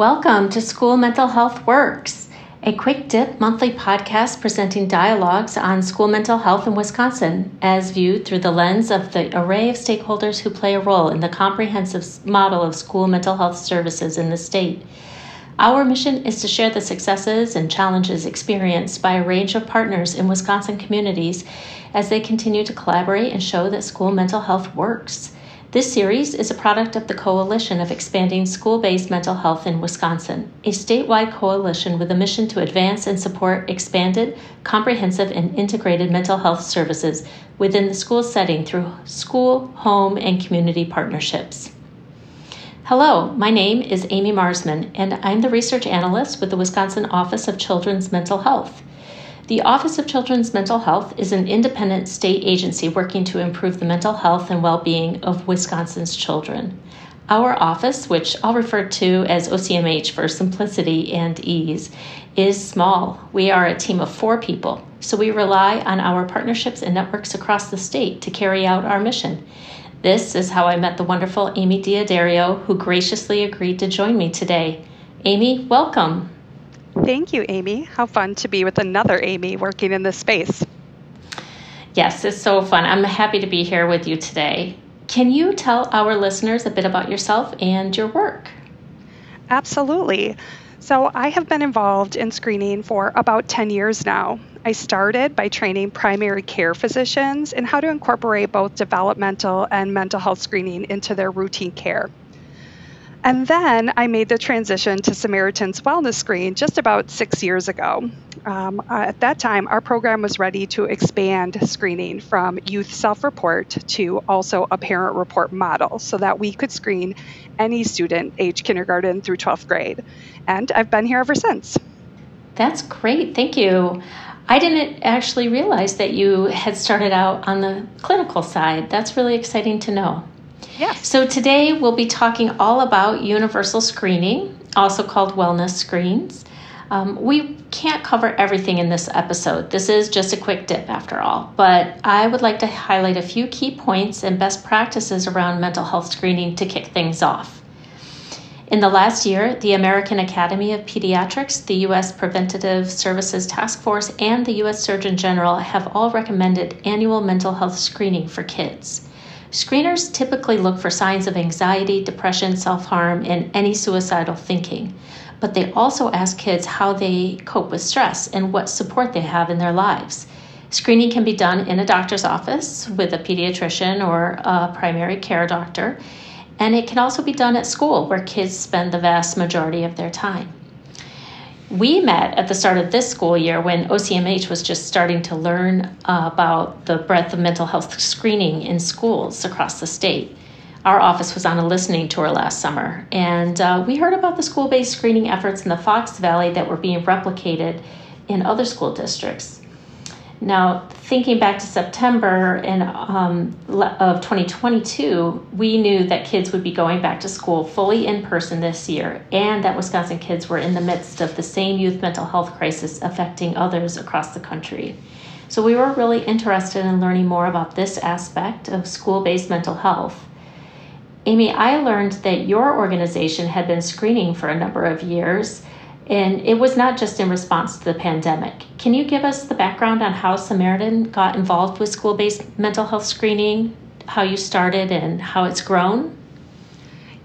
Welcome to School Mental Health Works, a quick dip monthly podcast presenting dialogues on school mental health in Wisconsin as viewed through the lens of the array of stakeholders who play a role in the comprehensive model of school mental health services in the state. Our mission is to share the successes and challenges experienced by a range of partners in Wisconsin communities as they continue to collaborate and show that school mental health works. This series is a product of the Coalition of Expanding School Based Mental Health in Wisconsin, a statewide coalition with a mission to advance and support expanded, comprehensive, and integrated mental health services within the school setting through school, home, and community partnerships. Hello, my name is Amy Marsman, and I'm the research analyst with the Wisconsin Office of Children's Mental Health. The Office of Children's Mental Health is an independent state agency working to improve the mental health and well being of Wisconsin's children. Our office, which I'll refer to as OCMH for simplicity and ease, is small. We are a team of four people, so we rely on our partnerships and networks across the state to carry out our mission. This is how I met the wonderful Amy Diodario, who graciously agreed to join me today. Amy, welcome. Thank you, Amy. How fun to be with another Amy working in this space. Yes, it's so fun. I'm happy to be here with you today. Can you tell our listeners a bit about yourself and your work? Absolutely. So, I have been involved in screening for about 10 years now. I started by training primary care physicians in how to incorporate both developmental and mental health screening into their routine care. And then I made the transition to Samaritan's Wellness Screen just about six years ago. Um, uh, at that time, our program was ready to expand screening from youth self report to also a parent report model so that we could screen any student age kindergarten through 12th grade. And I've been here ever since. That's great. Thank you. I didn't actually realize that you had started out on the clinical side. That's really exciting to know. Yes. So today we'll be talking all about universal screening, also called wellness screens. Um, we can't cover everything in this episode. This is just a quick dip after all, but I would like to highlight a few key points and best practices around mental health screening to kick things off. In the last year, the American Academy of Pediatrics, the U.S. Preventative Services Task Force, and the U.S. Surgeon General have all recommended annual mental health screening for kids. Screeners typically look for signs of anxiety, depression, self harm, and any suicidal thinking, but they also ask kids how they cope with stress and what support they have in their lives. Screening can be done in a doctor's office with a pediatrician or a primary care doctor, and it can also be done at school where kids spend the vast majority of their time. We met at the start of this school year when OCMH was just starting to learn about the breadth of mental health screening in schools across the state. Our office was on a listening tour last summer, and uh, we heard about the school based screening efforts in the Fox Valley that were being replicated in other school districts. Now, thinking back to September in, um, of 2022, we knew that kids would be going back to school fully in person this year, and that Wisconsin kids were in the midst of the same youth mental health crisis affecting others across the country. So, we were really interested in learning more about this aspect of school based mental health. Amy, I learned that your organization had been screening for a number of years and it was not just in response to the pandemic. Can you give us the background on how Samaritan got involved with school based mental health screening, how you started, and how it's grown?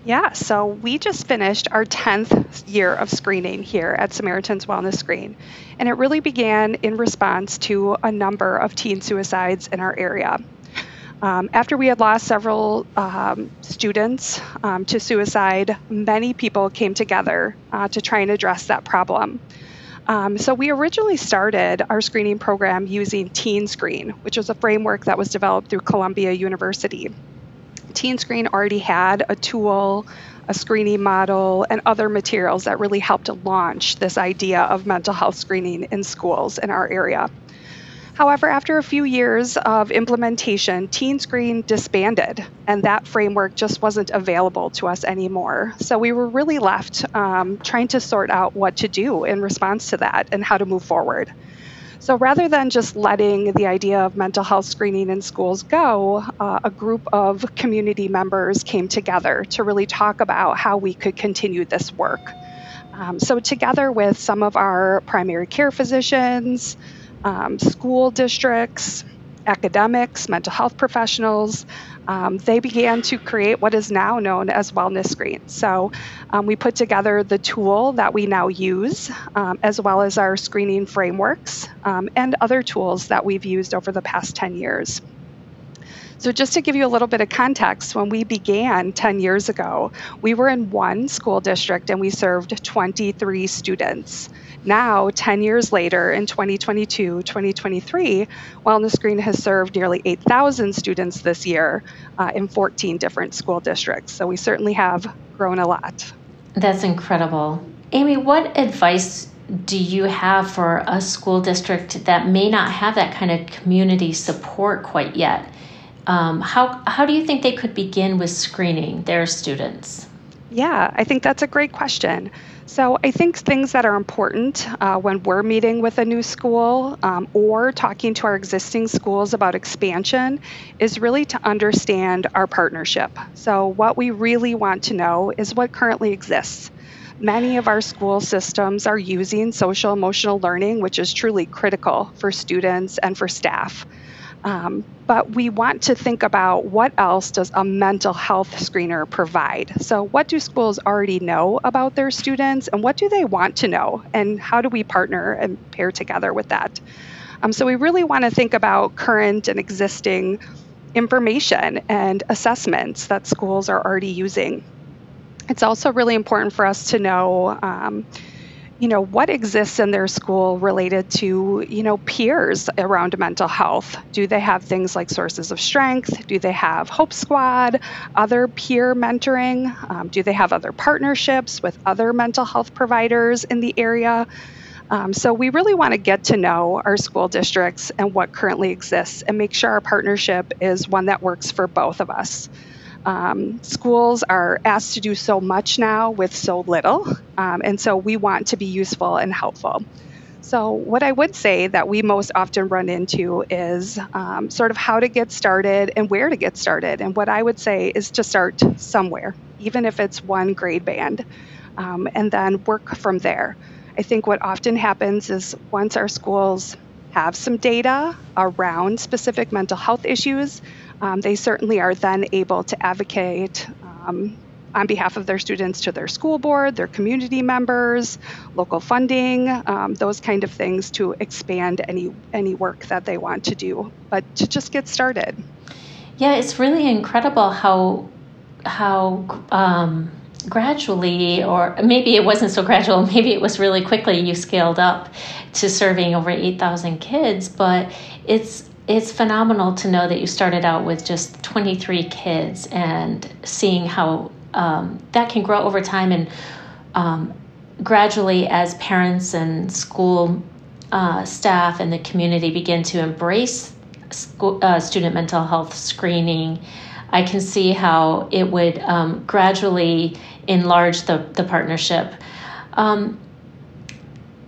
Yeah, so we just finished our 10th year of screening here at Samaritan's Wellness Screen. And it really began in response to a number of teen suicides in our area. Um, after we had lost several um, students um, to suicide, many people came together uh, to try and address that problem. Um, so we originally started our screening program using Teen Screen, which was a framework that was developed through Columbia University. Teen Screen already had a tool, a screening model, and other materials that really helped launch this idea of mental health screening in schools in our area. However, after a few years of implementation, Teen Screen disbanded, and that framework just wasn't available to us anymore. So we were really left um, trying to sort out what to do in response to that and how to move forward. So rather than just letting the idea of mental health screening in schools go, uh, a group of community members came together to really talk about how we could continue this work. Um, so, together with some of our primary care physicians, um, school districts, academics, mental health professionals, um, they began to create what is now known as Wellness Screens. So um, we put together the tool that we now use, um, as well as our screening frameworks um, and other tools that we've used over the past 10 years. So, just to give you a little bit of context, when we began 10 years ago, we were in one school district and we served 23 students. Now, 10 years later, in 2022 2023, Wellness Screen has served nearly 8,000 students this year uh, in 14 different school districts. So, we certainly have grown a lot. That's incredible. Amy, what advice do you have for a school district that may not have that kind of community support quite yet? Um, how, how do you think they could begin with screening their students? Yeah, I think that's a great question. So, I think things that are important uh, when we're meeting with a new school um, or talking to our existing schools about expansion is really to understand our partnership. So, what we really want to know is what currently exists. Many of our school systems are using social emotional learning, which is truly critical for students and for staff. Um, but we want to think about what else does a mental health screener provide. So, what do schools already know about their students, and what do they want to know, and how do we partner and pair together with that? Um, so, we really want to think about current and existing information and assessments that schools are already using. It's also really important for us to know. Um, you know what exists in their school related to you know peers around mental health? Do they have things like sources of strength? Do they have hope squad? Other peer mentoring? Um, do they have other partnerships with other mental health providers in the area? Um, so we really want to get to know our school districts and what currently exists and make sure our partnership is one that works for both of us um, schools are asked to do so much now with so little, um, and so we want to be useful and helpful. So, what I would say that we most often run into is um, sort of how to get started and where to get started. And what I would say is to start somewhere, even if it's one grade band, um, and then work from there. I think what often happens is once our schools have some data around specific mental health issues, um, they certainly are then able to advocate um, on behalf of their students to their school board, their community members, local funding, um, those kind of things to expand any any work that they want to do, but to just get started. Yeah, it's really incredible how how um, gradually, or maybe it wasn't so gradual, maybe it was really quickly. You scaled up to serving over eight thousand kids, but it's it's phenomenal to know that you started out with just 23 kids and seeing how um, that can grow over time and um, gradually as parents and school uh, staff and the community begin to embrace school, uh, student mental health screening i can see how it would um, gradually enlarge the, the partnership. Um,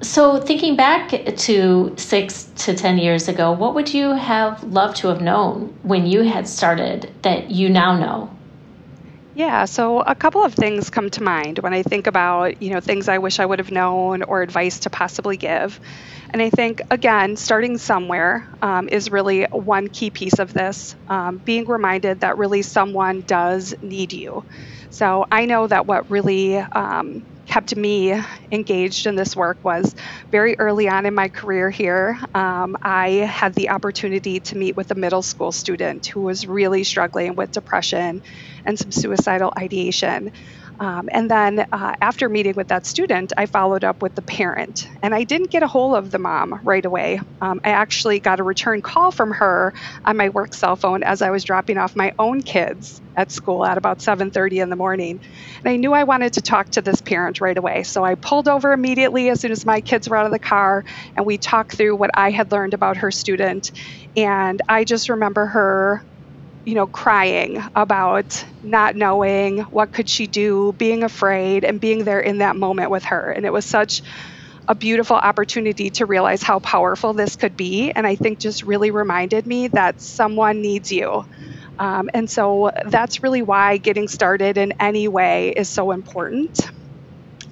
so, thinking back to six to 10 years ago, what would you have loved to have known when you had started that you now know? Yeah, so a couple of things come to mind when I think about, you know, things I wish I would have known or advice to possibly give. And I think, again, starting somewhere um, is really one key piece of this. Um, being reminded that really someone does need you. So I know that what really um, kept me engaged in this work was very early on in my career here. Um, I had the opportunity to meet with a middle school student who was really struggling with depression and some suicidal ideation. Um, and then uh, after meeting with that student, I followed up with the parent. And I didn't get a hold of the mom right away. Um, I actually got a return call from her on my work cell phone as I was dropping off my own kids at school at about 7:30 in the morning. And I knew I wanted to talk to this parent right away. So I pulled over immediately as soon as my kids were out of the car and we talked through what I had learned about her student. And I just remember her you know, crying about not knowing what could she do, being afraid, and being there in that moment with her. And it was such a beautiful opportunity to realize how powerful this could be. And I think just really reminded me that someone needs you. Um, and so that's really why getting started in any way is so important.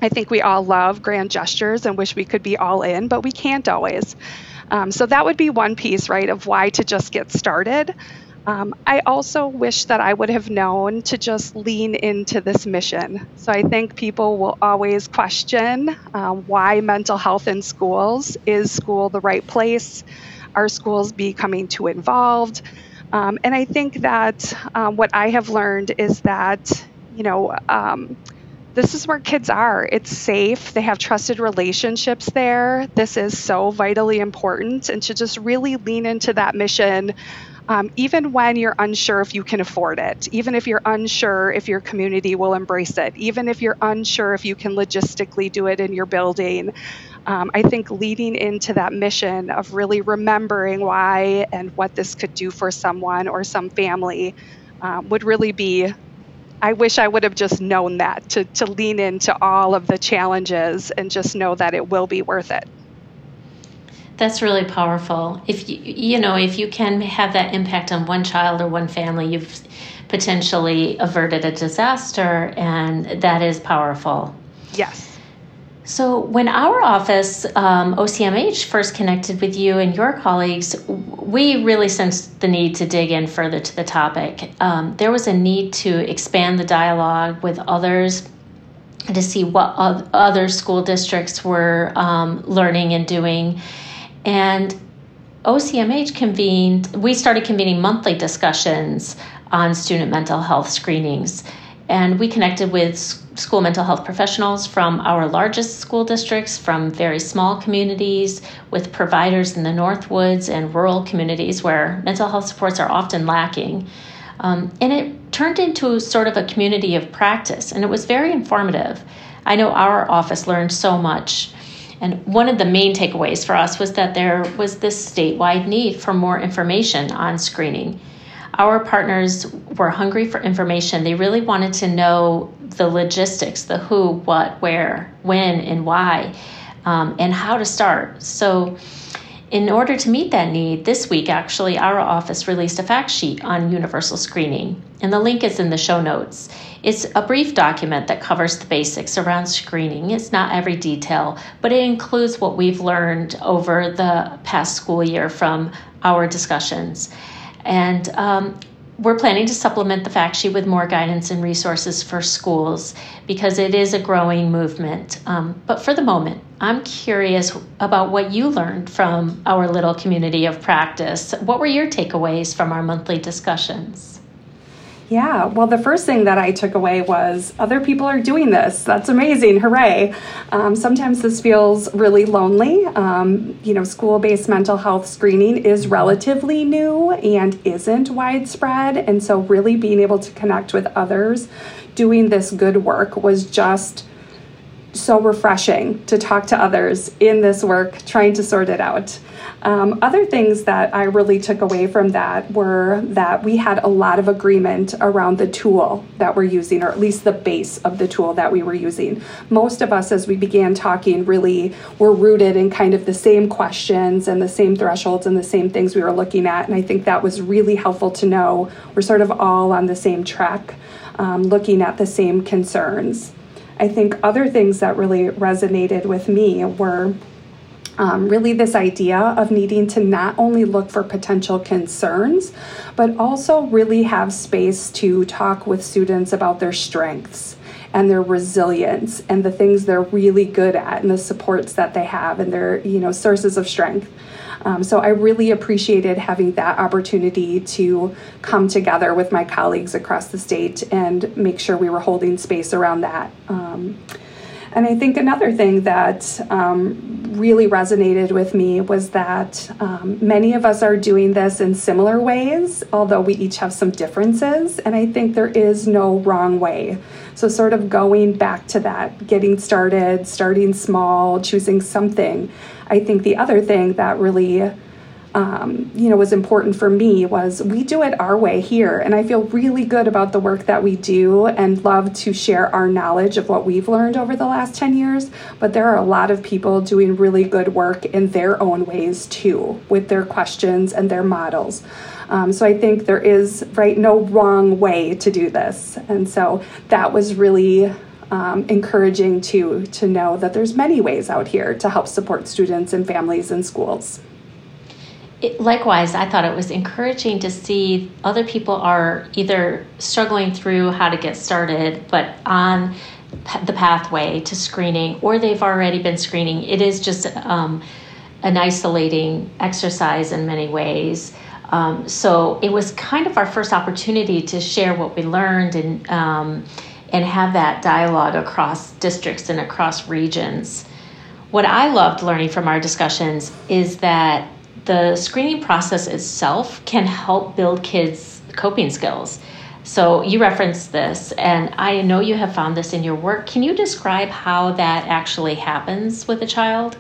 I think we all love grand gestures and wish we could be all in, but we can't always. Um, so that would be one piece, right, of why to just get started. Um, I also wish that I would have known to just lean into this mission. So I think people will always question um, why mental health in schools. Is school the right place? Are schools becoming too involved? Um, and I think that um, what I have learned is that, you know, um, this is where kids are. It's safe. They have trusted relationships there. This is so vitally important. And to just really lean into that mission, um, even when you're unsure if you can afford it, even if you're unsure if your community will embrace it, even if you're unsure if you can logistically do it in your building. Um, I think leading into that mission of really remembering why and what this could do for someone or some family um, would really be I wish I would have just known that to, to lean into all of the challenges and just know that it will be worth it. That's really powerful. If you you know if you can have that impact on one child or one family, you've potentially averted a disaster, and that is powerful. Yes. So, when our office, um, OCMH, first connected with you and your colleagues, we really sensed the need to dig in further to the topic. Um, there was a need to expand the dialogue with others to see what other school districts were um, learning and doing. And OCMH convened, we started convening monthly discussions on student mental health screenings. And we connected with school mental health professionals from our largest school districts, from very small communities, with providers in the Northwoods and rural communities where mental health supports are often lacking. Um, and it turned into sort of a community of practice, and it was very informative. I know our office learned so much. And one of the main takeaways for us was that there was this statewide need for more information on screening our partners were hungry for information. They really wanted to know the logistics, the who, what, where, when, and why, um, and how to start. So, in order to meet that need, this week actually, our office released a fact sheet on universal screening, and the link is in the show notes. It's a brief document that covers the basics around screening. It's not every detail, but it includes what we've learned over the past school year from our discussions. And um, we're planning to supplement the fact sheet with more guidance and resources for schools because it is a growing movement. Um, but for the moment, I'm curious about what you learned from our little community of practice. What were your takeaways from our monthly discussions? Yeah, well, the first thing that I took away was other people are doing this. That's amazing. Hooray. Um, sometimes this feels really lonely. Um, you know, school based mental health screening is relatively new and isn't widespread. And so, really being able to connect with others doing this good work was just so refreshing to talk to others in this work, trying to sort it out. Um, other things that I really took away from that were that we had a lot of agreement around the tool that we're using, or at least the base of the tool that we were using. Most of us, as we began talking, really were rooted in kind of the same questions and the same thresholds and the same things we were looking at. And I think that was really helpful to know we're sort of all on the same track, um, looking at the same concerns. I think other things that really resonated with me were um, really this idea of needing to not only look for potential concerns, but also really have space to talk with students about their strengths and their resilience and the things they're really good at and the supports that they have and their you know sources of strength. Um, so I really appreciated having that opportunity to come together with my colleagues across the state and make sure we were holding space around that. Um, and I think another thing that um, really resonated with me was that um, many of us are doing this in similar ways, although we each have some differences. And I think there is no wrong way. So, sort of going back to that, getting started, starting small, choosing something. I think the other thing that really um, you know was important for me was we do it our way here. And i feel really good about the work that we do and love to share our knowledge of what we've learned over the last 10 years. But there are a lot of people doing really good work in their own ways too with their questions and their models. Um, so I think there is right no wrong way to do this, and so that was really um, encouraging to to know that there's many ways out here to help support students and families in schools. It, likewise, I thought it was encouraging to see other people are either struggling through how to get started, but on the pathway to screening, or they've already been screening. It is just um, an isolating exercise in many ways. Um, so it was kind of our first opportunity to share what we learned and um, and have that dialogue across districts and across regions. What I loved learning from our discussions is that the screening process itself can help build kids' coping skills. So you referenced this, and I know you have found this in your work. Can you describe how that actually happens with a child?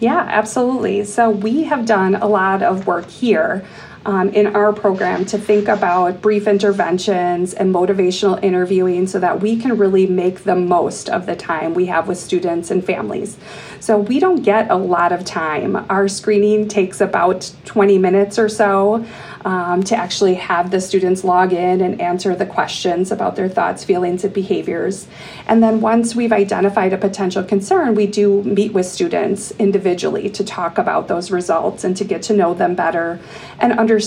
Yeah, absolutely. So we have done a lot of work here um, in our program to think about brief interventions and motivational interviewing so that we can really make the most of the time we have with students and families. So we don't get a lot of time. Our screening takes about 20 minutes or so um, to actually have the students log in and answer the questions about their thoughts, feelings, and behaviors. And then once we've identified a potential concern, we do meet with students individually to talk about those results and to get to know them better and understand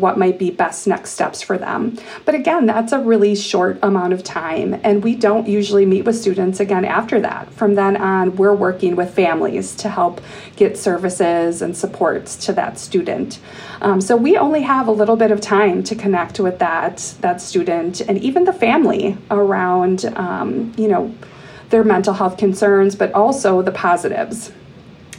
what might be best next steps for them. But again, that's a really short amount of time, and we don't usually meet with students again after that. From then on, we're working with families to help get services and supports to that student. Um, so we only have a little bit of time to connect with that that student and even the family around um, you know their mental health concerns, but also the positives.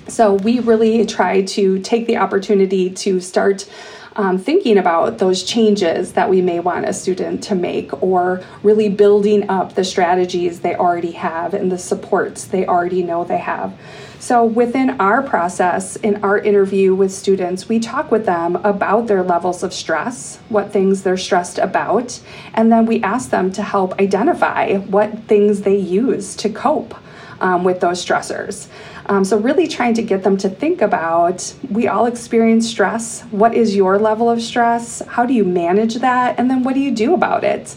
So we really try to take the opportunity to start um, thinking about those changes that we may want a student to make or really building up the strategies they already have and the supports they already know they have. So, within our process, in our interview with students, we talk with them about their levels of stress, what things they're stressed about, and then we ask them to help identify what things they use to cope um, with those stressors. Um, so, really trying to get them to think about we all experience stress. What is your level of stress? How do you manage that? And then what do you do about it?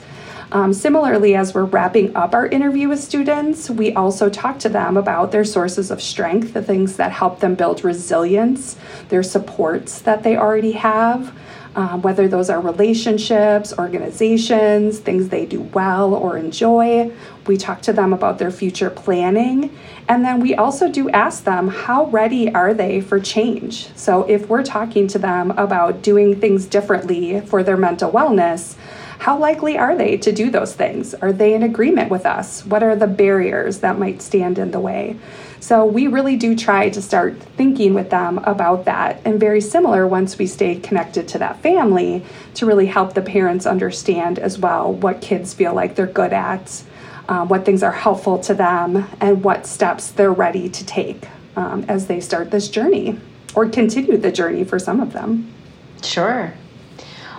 Um, similarly, as we're wrapping up our interview with students, we also talk to them about their sources of strength, the things that help them build resilience, their supports that they already have. Um, whether those are relationships, organizations, things they do well or enjoy. We talk to them about their future planning. And then we also do ask them how ready are they for change? So if we're talking to them about doing things differently for their mental wellness, how likely are they to do those things? Are they in agreement with us? What are the barriers that might stand in the way? So we really do try to start thinking with them about that. And very similar once we stay connected to that family to really help the parents understand as well what kids feel like they're good at, um, what things are helpful to them, and what steps they're ready to take um, as they start this journey or continue the journey for some of them. Sure.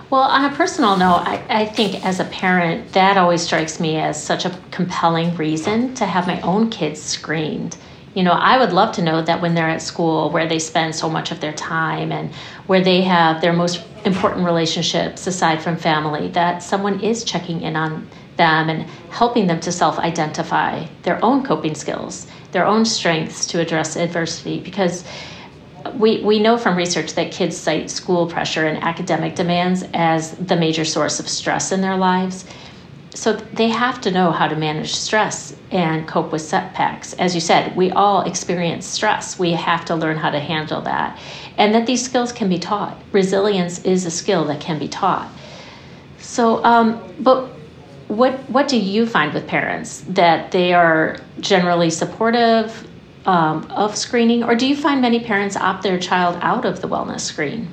Well, on a personal note, I, I think as a parent, that always strikes me as such a compelling reason to have my own kids screened. You know, I would love to know that when they're at school, where they spend so much of their time and where they have their most important relationships aside from family, that someone is checking in on them and helping them to self identify their own coping skills, their own strengths to address adversity. Because we, we know from research that kids cite school pressure and academic demands as the major source of stress in their lives. So they have to know how to manage stress and cope with setbacks. As you said, we all experience stress. We have to learn how to handle that. And that these skills can be taught. Resilience is a skill that can be taught. So, um, but what what do you find with parents that they are generally supportive um, of screening, or do you find many parents opt their child out of the wellness screen?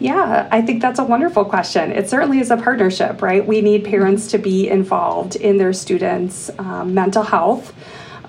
Yeah, I think that's a wonderful question. It certainly is a partnership, right? We need parents to be involved in their students' um, mental health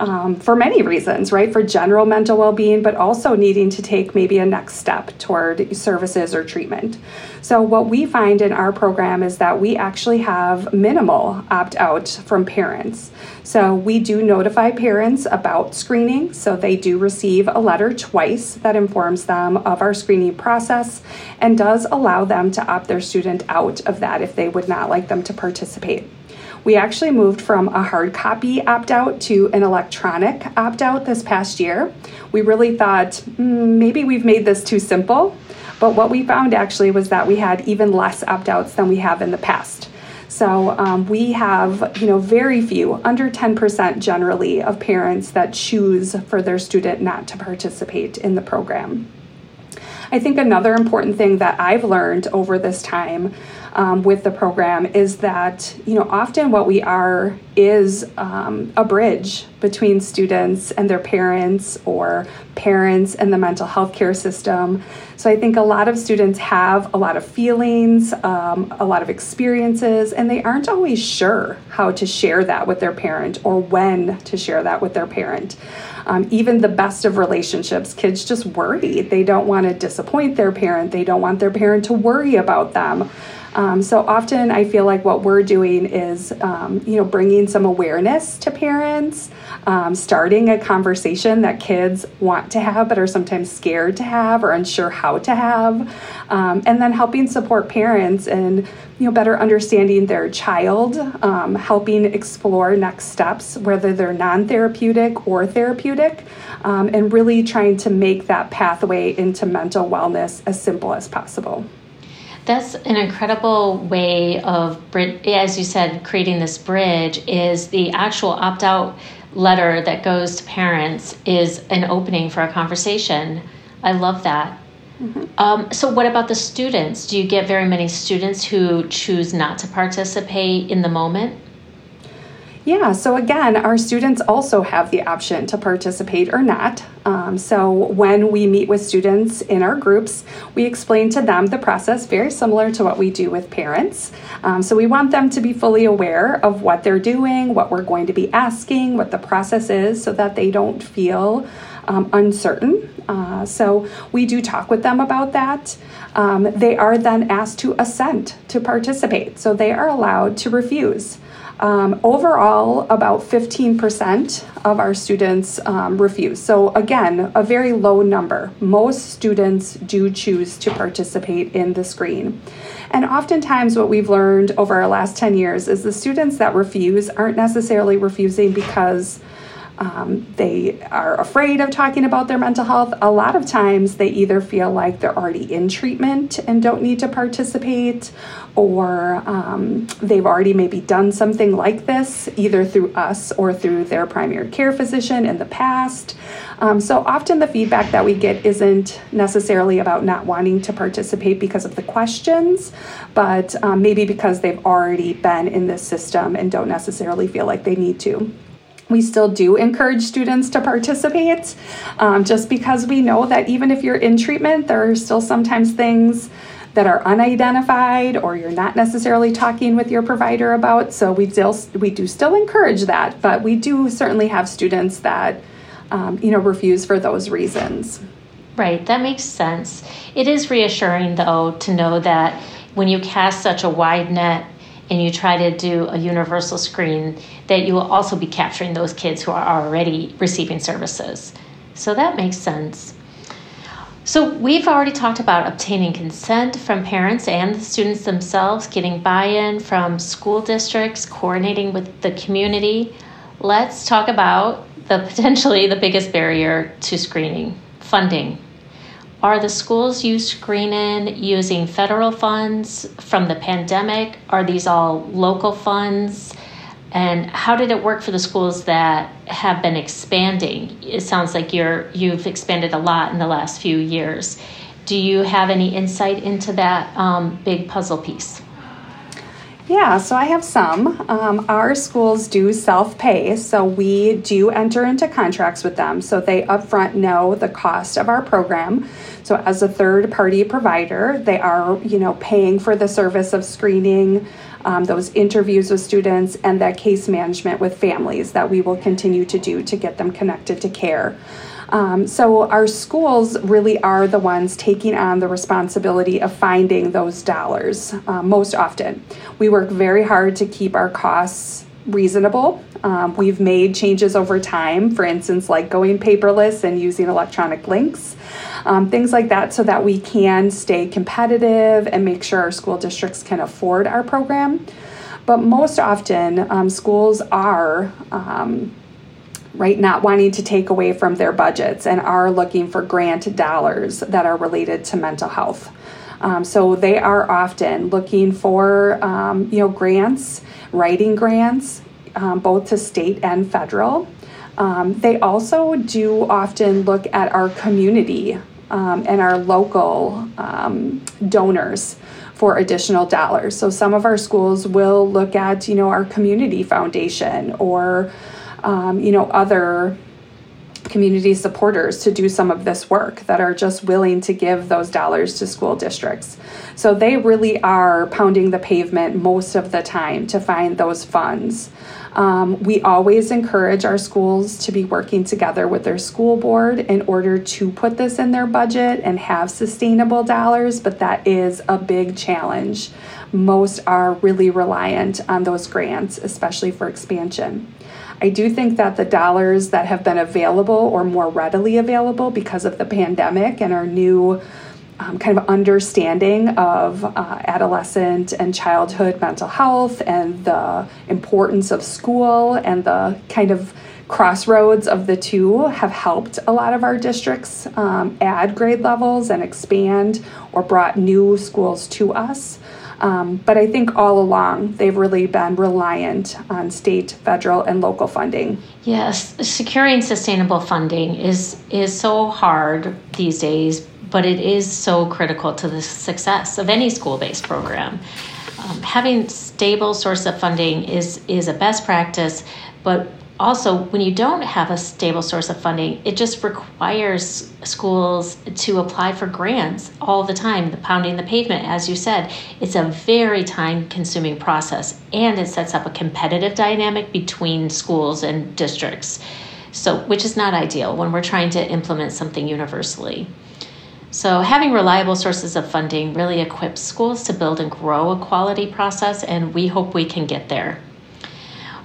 um, for many reasons, right? For general mental well being, but also needing to take maybe a next step toward services or treatment. So, what we find in our program is that we actually have minimal opt out from parents. So, we do notify parents about screening. So, they do receive a letter twice that informs them of our screening process and does allow them to opt their student out of that if they would not like them to participate. We actually moved from a hard copy opt out to an electronic opt out this past year. We really thought mm, maybe we've made this too simple, but what we found actually was that we had even less opt outs than we have in the past. So um, we have, you know, very few, under 10% generally, of parents that choose for their student not to participate in the program. I think another important thing that I've learned over this time um, with the program is that you know often what we are is um, a bridge between students and their parents or parents and the mental health care system so i think a lot of students have a lot of feelings um, a lot of experiences and they aren't always sure how to share that with their parent or when to share that with their parent um, even the best of relationships, kids just worry. They don't want to disappoint their parent, they don't want their parent to worry about them. Um, so often I feel like what we're doing is, um, you know, bringing some awareness to parents, um, starting a conversation that kids want to have but are sometimes scared to have or unsure how to have, um, and then helping support parents and you know better understanding their child, um, helping explore next steps whether they're non-therapeutic or therapeutic, um, and really trying to make that pathway into mental wellness as simple as possible. That's an incredible way of, as you said, creating this bridge. Is the actual opt out letter that goes to parents is an opening for a conversation. I love that. Mm-hmm. Um, so, what about the students? Do you get very many students who choose not to participate in the moment? Yeah, so again, our students also have the option to participate or not. Um, so when we meet with students in our groups, we explain to them the process very similar to what we do with parents. Um, so we want them to be fully aware of what they're doing, what we're going to be asking, what the process is, so that they don't feel um, uncertain. Uh, so we do talk with them about that. Um, they are then asked to assent to participate, so they are allowed to refuse. Um, overall, about 15% of our students um, refuse. So, again, a very low number. Most students do choose to participate in the screen. And oftentimes, what we've learned over our last 10 years is the students that refuse aren't necessarily refusing because um, they are afraid of talking about their mental health. A lot of times, they either feel like they're already in treatment and don't need to participate, or um, they've already maybe done something like this, either through us or through their primary care physician in the past. Um, so often, the feedback that we get isn't necessarily about not wanting to participate because of the questions, but um, maybe because they've already been in this system and don't necessarily feel like they need to. We still do encourage students to participate um, just because we know that even if you're in treatment, there are still sometimes things that are unidentified or you're not necessarily talking with your provider about. So we still we do still encourage that, but we do certainly have students that um, you know refuse for those reasons. Right, that makes sense. It is reassuring though to know that when you cast such a wide net and you try to do a universal screen, that you will also be capturing those kids who are already receiving services. So that makes sense. So, we've already talked about obtaining consent from parents and the students themselves, getting buy in from school districts, coordinating with the community. Let's talk about the potentially the biggest barrier to screening funding. Are the schools you screen in using federal funds from the pandemic? Are these all local funds? And how did it work for the schools that have been expanding? It sounds like you're you've expanded a lot in the last few years. Do you have any insight into that um, big puzzle piece? Yeah, so I have some. Um, our schools do self pay, so we do enter into contracts with them so they upfront know the cost of our program. So as a third party provider, they are, you know, paying for the service of screening, um, those interviews with students, and that case management with families that we will continue to do to get them connected to care. Um, so our schools really are the ones taking on the responsibility of finding those dollars uh, most often. We work very hard to keep our costs reasonable. Um, we've made changes over time, for instance, like going paperless and using electronic links, um, things like that, so that we can stay competitive and make sure our school districts can afford our program. But most often, um, schools are. Right not wanting to take away from their budgets and are looking for grant dollars that are related to mental health um, so they are often looking for um, you know grants writing grants um, both to state and federal um, they also do often look at our community um, and our local um, donors for additional dollars. So some of our schools will look at, you know, our community foundation or, um, you know, other community supporters to do some of this work that are just willing to give those dollars to school districts. So they really are pounding the pavement most of the time to find those funds. Um, we always encourage our schools to be working together with their school board in order to put this in their budget and have sustainable dollars, but that is a big challenge. Most are really reliant on those grants, especially for expansion. I do think that the dollars that have been available or more readily available because of the pandemic and our new um, kind of understanding of uh, adolescent and childhood mental health and the importance of school and the kind of crossroads of the two have helped a lot of our districts um, add grade levels and expand or brought new schools to us. Um, but I think all along they've really been reliant on state, federal, and local funding. Yes, securing sustainable funding is is so hard these days but it is so critical to the success of any school-based program. Um, having stable source of funding is is a best practice, but also when you don't have a stable source of funding it just requires schools to apply for grants all the time. The pounding the pavement as you said it's a very time consuming process and it sets up a competitive dynamic between schools and districts. So which is not ideal when we're trying to implement something universally. So, having reliable sources of funding really equips schools to build and grow a quality process, and we hope we can get there.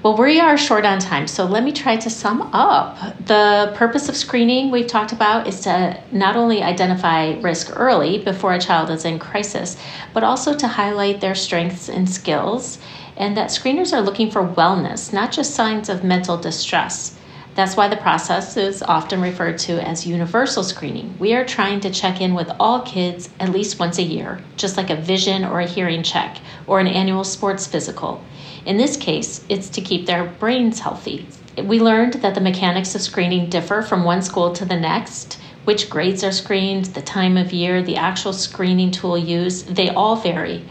Well, we are short on time, so let me try to sum up. The purpose of screening we've talked about is to not only identify risk early before a child is in crisis, but also to highlight their strengths and skills, and that screeners are looking for wellness, not just signs of mental distress. That's why the process is often referred to as universal screening. We are trying to check in with all kids at least once a year, just like a vision or a hearing check or an annual sports physical. In this case, it's to keep their brains healthy. We learned that the mechanics of screening differ from one school to the next. Which grades are screened, the time of year, the actual screening tool used, they all vary.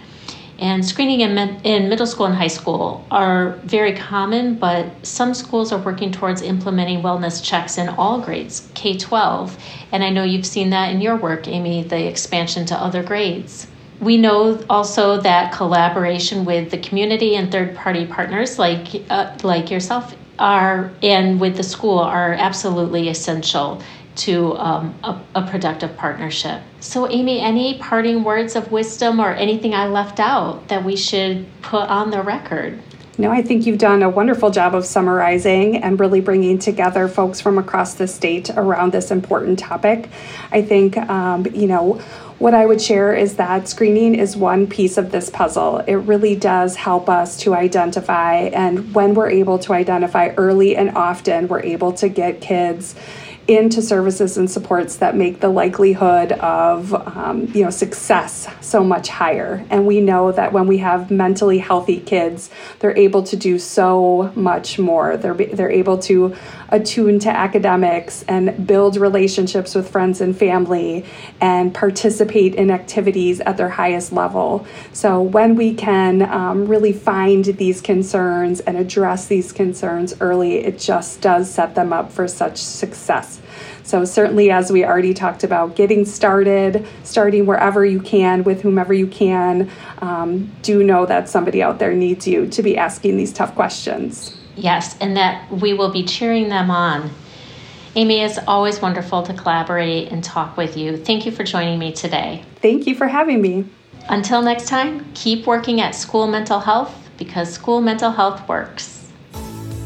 And screening in, in middle school and high school are very common, but some schools are working towards implementing wellness checks in all grades, K 12. And I know you've seen that in your work, Amy, the expansion to other grades. We know also that collaboration with the community and third party partners like, uh, like yourself are and with the school are absolutely essential to um, a, a, productive partnership. So, Amy, any parting words of wisdom or anything I left out that we should put on the record? No, I think you've done a wonderful job of summarizing and really bringing together folks from across the state around this important topic. I think, um, you know, what I would share is that screening is one piece of this puzzle. It really does help us to identify, and when we're able to identify early and often, we're able to get kids into services and supports that make the likelihood of um, you know success so much higher and we know that when we have mentally healthy kids they're able to do so much more they're they're able to attune to academics and build relationships with friends and family and participate in activities at their highest level so when we can um, really find these concerns and address these concerns early it just does set them up for such success so, certainly, as we already talked about, getting started, starting wherever you can with whomever you can, um, do know that somebody out there needs you to be asking these tough questions. Yes, and that we will be cheering them on. Amy, it's always wonderful to collaborate and talk with you. Thank you for joining me today. Thank you for having me. Until next time, keep working at school mental health because school mental health works.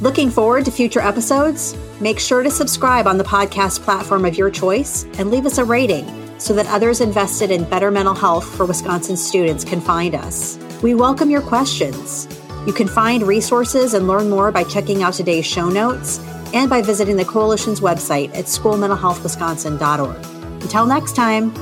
Looking forward to future episodes? Make sure to subscribe on the podcast platform of your choice and leave us a rating so that others invested in better mental health for Wisconsin students can find us. We welcome your questions. You can find resources and learn more by checking out today's show notes and by visiting the Coalition's website at schoolmentalhealthwisconsin.org. Until next time,